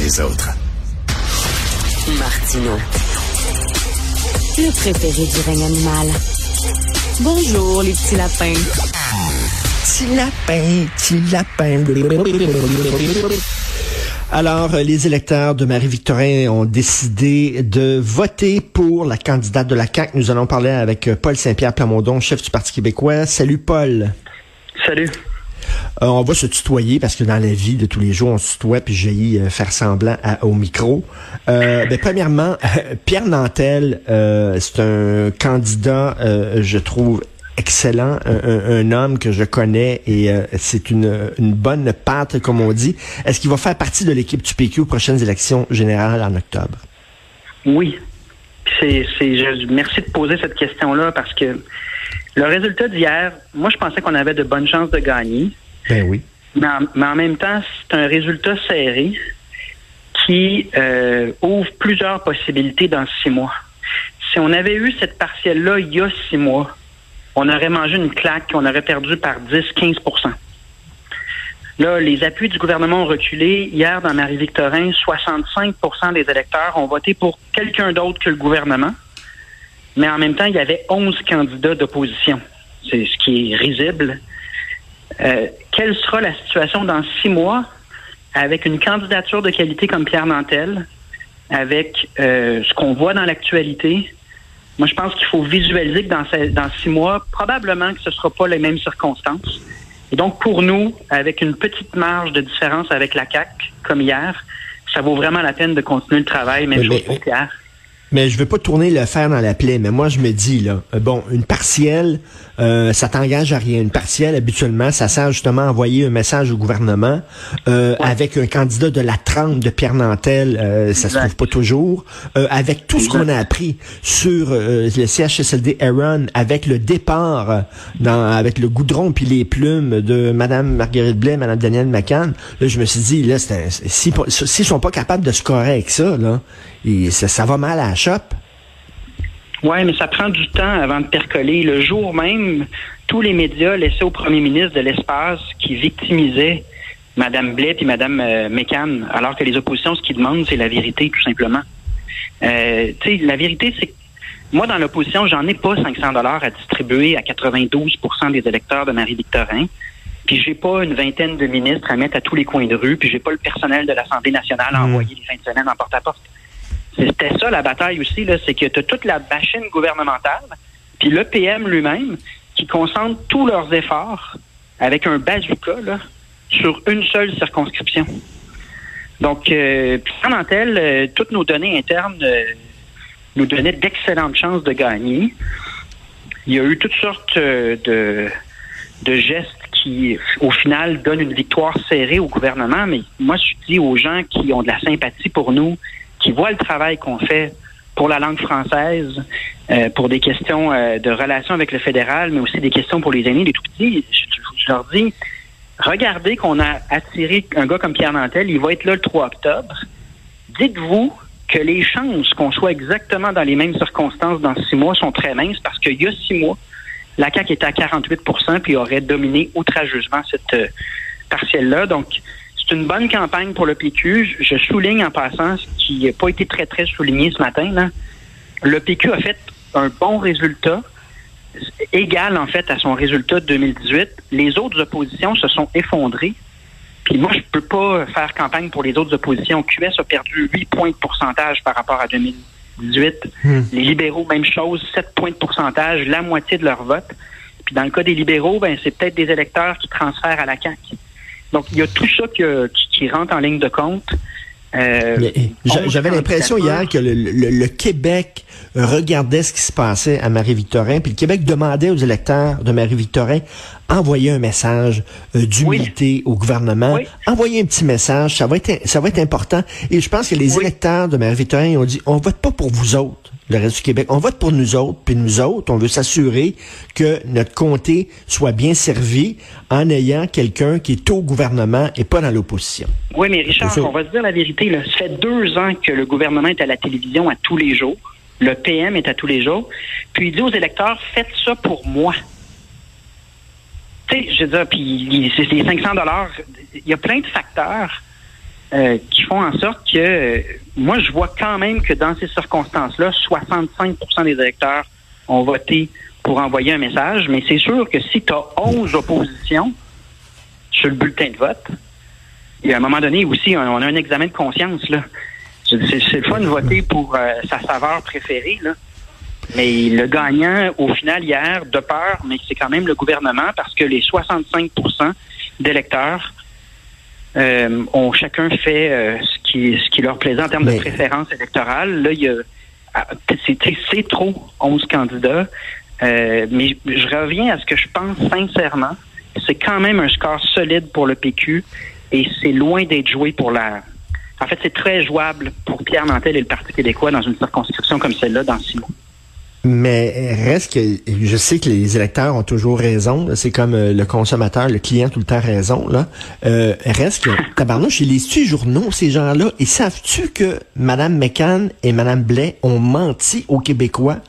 les autres. Martino. Le préféré du règne animal. Bonjour, les petits lapins. Petit lapin, petit lapin. Alors, euh, les électeurs de Marie-Victorin ont décidé de voter pour la candidate de la CAQ. Nous allons parler avec euh, Paul Saint-Pierre Plamondon, chef du Parti québécois. Salut, Paul. Salut. Euh, on va se tutoyer parce que dans la vie de tous les jours, on se tutoie puis j'ai euh, faire semblant au micro. Euh, ben, premièrement, Pierre Nantel, c'est un candidat, je trouve excellent, un, homme que je connais et c'est une, bonne patte, comme on dit. Est-ce qu'il va faire partie de l'équipe du PQ aux prochaines élections générales en octobre? Oui. C'est, c'est, merci de poser cette question-là parce que le résultat d'hier, moi, je pensais qu'on avait de bonnes chances de gagner. Ben. Mais en, même temps, c'est un résultat serré qui euh, ouvre plusieurs possibilités dans six mois. Si on avait eu cette partielle-là il y a six mois, on aurait mangé une claque, on aurait perdu par 10-15% Là, les appuis du gouvernement ont reculé. Hier, dans Marie-Victorin, 65% des électeurs ont voté pour quelqu'un d'autre que le gouvernement mais en même temps, il y avait 11 candidats d'opposition. C'est ce qui est risible. Euh, quelle sera la situation dans six mois avec une candidature de qualité comme Pierre Nantel, avec euh, ce qu'on voit dans l'actualité? Moi, je pense qu'il faut visualiser que dans, dans six mois, probablement que ce ne sera pas les mêmes circonstances. Et donc, pour nous, avec une petite marge de différence avec la CAC, comme hier, ça vaut vraiment la peine de continuer le travail, même chose pour Pierre. Mais je veux pas tourner le fer dans la plaie, mais moi je me dis là, bon, une partielle, euh, ça t'engage à rien. Une partielle, habituellement, ça sert justement à envoyer un message au gouvernement. Euh, Avec un candidat de la trempe de Pierre Nantel, euh, ça se trouve pas toujours. Euh, avec tout ce qu'on a appris sur le CHSLD Aaron, avec le départ dans, avec le goudron puis les plumes de Madame Marguerite Blais, Madame Danielle McCann, là je me suis dit là, s'ils si, sont pas capables de scorer avec ça, là, et ça, ça va mal à la chope. Oui, mais ça prend du temps avant de percoler. Le jour même, tous les médias laissaient au premier ministre de l'espace qui victimisait Mme Blais et Mme euh, McCann, alors que les oppositions, ce qu'ils demandent, c'est la vérité, tout simplement. Euh, tu sais, la vérité, c'est que moi, dans l'opposition, j'en ai pas 500 dollars à distribuer à 92% des électeurs de Marie-Victorin. Puis j'ai pas une vingtaine de ministres à mettre à tous les coins de rue. Puis j'ai pas le personnel de l'Assemblée nationale à mmh. envoyer les fins de semaine en porte-à-porte. C'était ça la bataille aussi, c'est que tu as toute la machine gouvernementale, puis l'EPM lui-même, qui concentre tous leurs efforts avec un bazooka sur une seule circonscription. Donc, euh, elle, euh, toutes nos données internes euh, nous donnaient d'excellentes chances de gagner. Il y a eu toutes sortes euh, de, de gestes qui, au final, donnent une victoire serrée au gouvernement, mais moi, je dis aux gens qui ont de la sympathie pour nous, qui voient le travail qu'on fait pour la langue française, euh, pour des questions euh, de relations avec le fédéral, mais aussi des questions pour les aînés, les tout petits. Je, leur dis, regardez qu'on a attiré un gars comme Pierre Nantel, il va être là le 3 octobre. Dites-vous que les chances qu'on soit exactement dans les mêmes circonstances dans six mois sont très minces parce qu'il y a six mois, la CAQ était à 48% puis aurait dominé outrageusement cette euh, partielle-là. Donc, c'est une bonne campagne pour le PQ. Je souligne en passant ce qui n'a pas été très, très souligné ce matin. Le PQ a fait un bon résultat, égal en fait à son résultat de 2018. Les autres oppositions se sont effondrées. Puis moi, je peux pas faire campagne pour les autres oppositions. QS a perdu 8 points de pourcentage par rapport à 2018. Hmm. Les libéraux, même chose, 7 points de pourcentage, la moitié de leur vote. Puis dans le cas des libéraux, ben c'est peut-être des électeurs qui transfèrent à la CAQ. Donc, il y a tout ça qui, rentre en ligne de compte. Euh, j'avais l'impression hier que le, Québec regardait ce qui se passait à Marie-Victorin, puis le Québec demandait aux électeurs de Marie-Victorin envoyer un message euh, d'humilité au gouvernement, envoyer un petit message, ça va être ça va être important. Et je pense que les électeurs de Marie-Victorin ont dit on vote pas pour vous autres le reste du Québec. On vote pour nous autres, puis nous autres, on veut s'assurer que notre comté soit bien servi en ayant quelqu'un qui est au gouvernement et pas dans l'opposition. Oui, mais Richard, on va se dire la vérité. Là. Ça fait deux ans que le gouvernement est à la télévision à tous les jours. Le PM est à tous les jours. Puis il dit aux électeurs, faites ça pour moi. Tu sais, je veux dire, puis c'est les 500 dollars. Il y a plein de facteurs euh, qui font en sorte que euh, moi, je vois quand même que dans ces circonstances-là, 65% des électeurs ont voté pour envoyer un message, mais c'est sûr que si tu as 11 oppositions sur le bulletin de vote, et à un moment donné aussi, on a un examen de conscience. là. C'est le fun de voter pour euh, sa saveur préférée, là. Mais le gagnant, au final, hier, de peur, mais c'est quand même le gouvernement parce que les 65% d'électeurs euh, ont chacun fait euh, ce, qui, ce qui leur plaisait en termes de préférence électorale. Là, il y a ah, c'est trop 11 candidats. Euh, mais je reviens à ce que je pense sincèrement. C'est quand même un score solide pour le PQ et c'est loin d'être joué pour la. En fait, c'est très jouable pour Pierre Nantel et le Parti québécois dans une circonscription comme celle-là dans six mois. Mais reste que je sais que les électeurs ont toujours raison. C'est comme euh, le consommateur, le client tout le temps raison. Là. Euh, reste que tabarnouche, ils les journaux, ces gens-là. Et savent-tu que Mme McCann et Mme Blais ont menti aux Québécois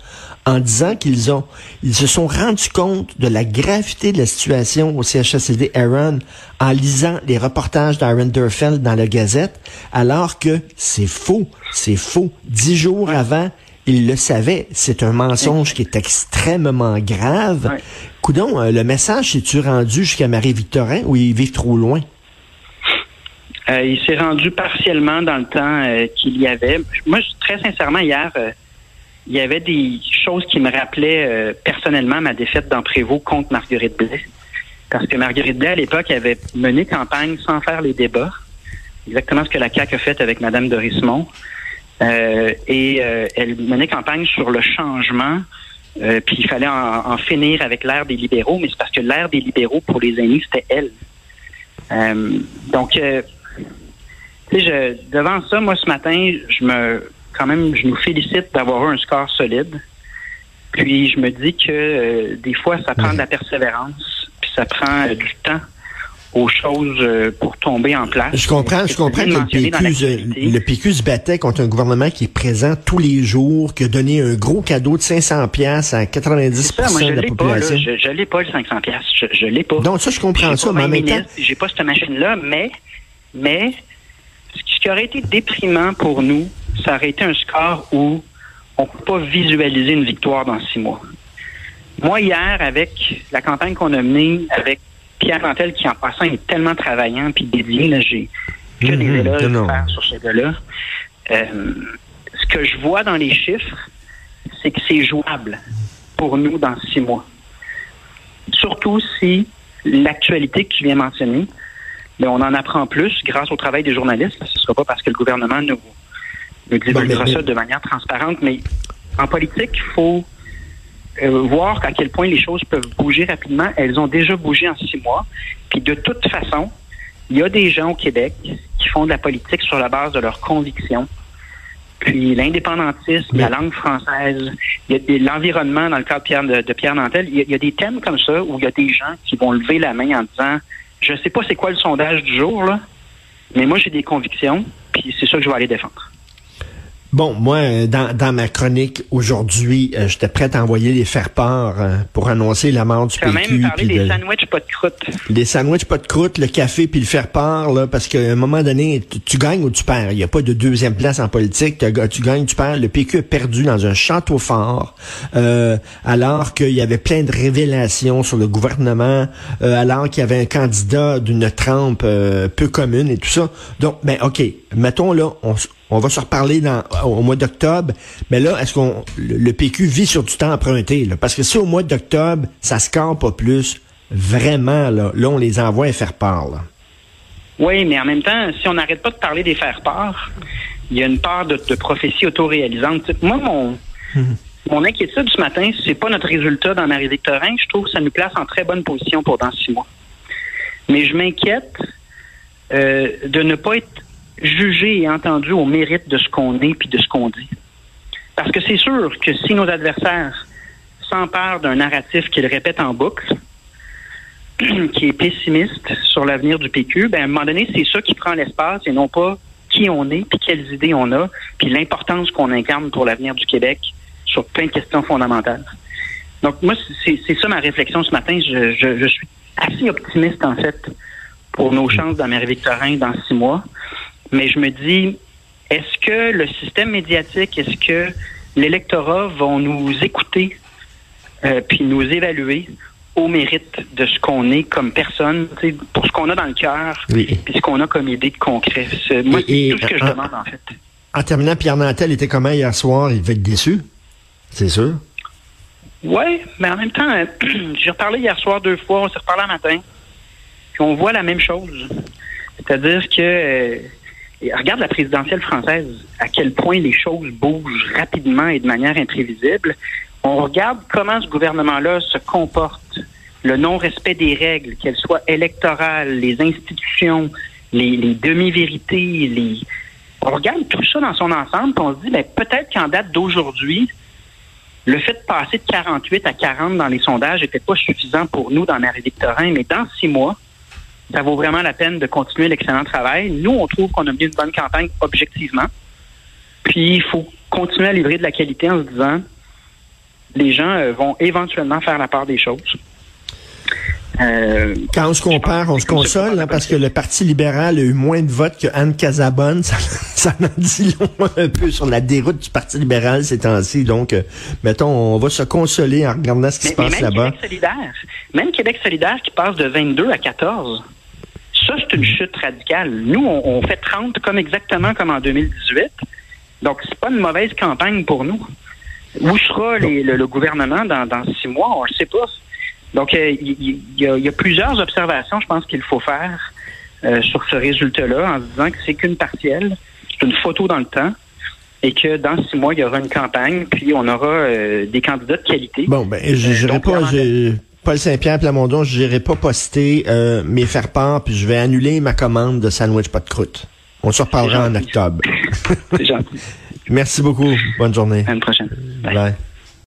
en disant qu'ils ont ils se sont rendus compte de la gravité de la situation au CHSLD Aaron en lisant les reportages d'Aaron Durfeld dans la Gazette, alors que c'est faux, c'est faux. Dix jours avant, il le savait. C'est un mensonge qui est extrêmement grave. Ouais. Coudon, euh, le message s'est-tu rendu jusqu'à Marie-Victorin ou il vit trop loin? Euh, il s'est rendu partiellement dans le temps euh, qu'il y avait. Moi, très sincèrement, hier, il y avait des choses qui me rappelaient personnellement ma défaite dans Prévost contre Marguerite Blais. Parce que Marguerite Blais, à l'époque, avait mené campagne sans faire les débats. Exactement ce que la CAQ a fait avec Mme Dorismont. Euh, et euh, elle menait campagne sur le changement. Euh, puis il fallait en, finir avec l'ère des libéraux, mais c'est parce que l'ère des libéraux pour les aînés, c'était elle. donc, je, devant ça, moi ce matin, je me, quand même, je nous félicite d'avoir eu un score solide. Puis je me dis que des fois, ça prend de la persévérance, puis ça prend du temps aux choses euh, pour tomber en place. Je comprends, je comprends que le PQ, le PQ se battait contre un gouvernement qui est présent tous les jours, qui a donné un gros cadeau de 500 pièces à 90 ça, moi, de la population. Pas, je, je l'ai pas le 500 pièces, je, je l'ai pas. Donc ça, je comprends ça, mais en même temps, j'ai pas cette machine-là, mais mais ce qui aurait été déprimant pour nous, ça aurait été un score où on peut pas visualiser une victoire dans six mois. Moi, hier, avec la campagne qu'on a menée, avec Pierre Mantel, qui en passant est tellement travaillant puis dédié, là, j'ai que des mhm, éloges à faire sur ce gars-là. Euh, ce que je vois dans les chiffres, c'est que c'est jouable pour nous dans six mois. Surtout si l'actualité que tu viens mentionner, mais ben, on en apprend plus grâce au travail des journalistes. Ce ne sera pas parce que le gouvernement nous, nous divulguera ça de manière transparente, mais en politique, il faut euh, voir à quel point les choses peuvent bouger rapidement. Elles ont déjà bougé en six mois. Puis de toute façon, il y a des gens au Québec qui font de la politique sur la base de leurs convictions. Puis l'indépendantisme, la langue française, l'environnement dans le cas de Pierre, de, Pierre Nantel. Il y, a, des thèmes comme ça où il y a des gens qui vont lever la main en disant Je sais pas c'est quoi le sondage du jour, là, mais moi j'ai des convictions, puis c'est ça que je vais aller défendre. Bon, moi, dans, dans ma chronique aujourd'hui, euh, j'étais prêt à envoyer les faire-part euh, pour annoncer la mort du tu PQ. même parlé des sandwichs pas de croûte. Des sandwichs pas de croûte, le café puis le faire-part, là, parce qu'à un moment donné, tu, gagnes ou tu perds. Il n'y a pas de deuxième place en politique. Tu, gagnes, tu perds. Le PQ est perdu dans un château fort, euh, alors qu'il y avait plein de révélations sur le gouvernement, alors qu'il y avait un candidat d'une trempe peu commune et tout ça. Donc, ben, OK, mettons là, on on va se reparler dans, au mois d'octobre. Mais là, est-ce qu'on le, PQ vit sur du temps emprunté? Là? Parce que si au mois d'octobre, ça se campe pas plus, vraiment, là, là on les envoie à faire part. Là. Oui, mais en même temps, si on n'arrête pas de parler des faire part, il y a une part de, prophétie autoréalisante. Moi, mon, mhm. mon inquiétude ce matin, c'est pas notre résultat dans Marie-Victorin. Je trouve que ça nous place en très bonne position pour dans six mois. Mais je m'inquiète euh, de ne pas être jugé et entendu au mérite de ce qu'on est puis de ce qu'on dit. Parce que c'est sûr que si nos adversaires s'emparent d'un narratif qu'ils répètent en boucle, qui est pessimiste sur l'avenir du PQ, ben à un moment donné, c'est ça qui prend l'espace et non pas qui on est, puis quelles idées on a, puis l'importance qu'on incarne pour l'avenir du Québec sur plein de questions fondamentales. Donc moi, c'est ça ma réflexion ce matin. Je, suis assez optimiste en fait pour nos chances d'Amérique Victorin dans six mois. Mais je me dis, est-ce que le système médiatique, est-ce que l'électorat vont nous écouter euh, puis nous évaluer au mérite de ce qu'on est comme personne, pour ce qu'on a dans le cœur, puis ce qu'on a comme idée de concret? Moi, c'est tout ce que je demande, en fait. En terminant, Pierre Nantel était comment hier soir? Il devait être déçu, c'est sûr. Oui, mais en même temps, j'ai reparlé hier soir deux fois, on s'est reparlé un matin, puis on voit la même chose. C'est-à-dire que, euh, regarde la présidentielle française, à quel point les choses bougent rapidement et de manière imprévisible. On regarde comment ce gouvernement-là se comporte, le non-respect des règles, qu'elles soient électorales, les institutions, les, demi-vérités, les... On regarde tout ça dans son ensemble, puis on se dit, ben, peut-être qu'en date d'aujourd'hui, le fait de passer de 48 à 40 dans les sondages n'était pas suffisant pour nous dans Marie-Victorin, mais dans six mois, ça vaut vraiment la peine de continuer l'excellent travail. Nous, on trouve qu'on a mis une bonne campagne objectivement. Puis, il faut continuer à livrer de la qualité en se disant, les gens euh, vont éventuellement faire la part des choses. Euh, Quand on se compare, on se console, hein, parce que le Parti libéral a eu moins de votes que Anne Casabonne. Ça, ça en dit long un peu sur la déroute du Parti libéral ces temps-ci. Donc, euh, mettons, on va se consoler en regardant ce qui se passe là-bas. même Québec solidaire qui passe de 22 à 14, ça, c'est une chute radicale. Nous, on, fait 30 comme exactement comme en 2018. Donc, c'est pas une mauvaise campagne pour nous. Où sera le, gouvernement dans, dans six mois? On ne sait pas. Donc, euh, il y, a plusieurs observations, je pense, qu'il faut faire euh, sur ce résultat-là en disant que c'est qu'une partielle, c'est une photo dans le temps et que dans six mois, il y aura une campagne, puis on aura euh, des candidats de qualité. Bon, ben, je n'irai pas... Paul Saint-Pierre Plamondon, je n'irai pas poster mes faire-part, puis je vais annuler ma commande de sandwich pas de croûte. On se reparlera en octobre. Merci beaucoup. Bonne journée. À une prochaine. Bye.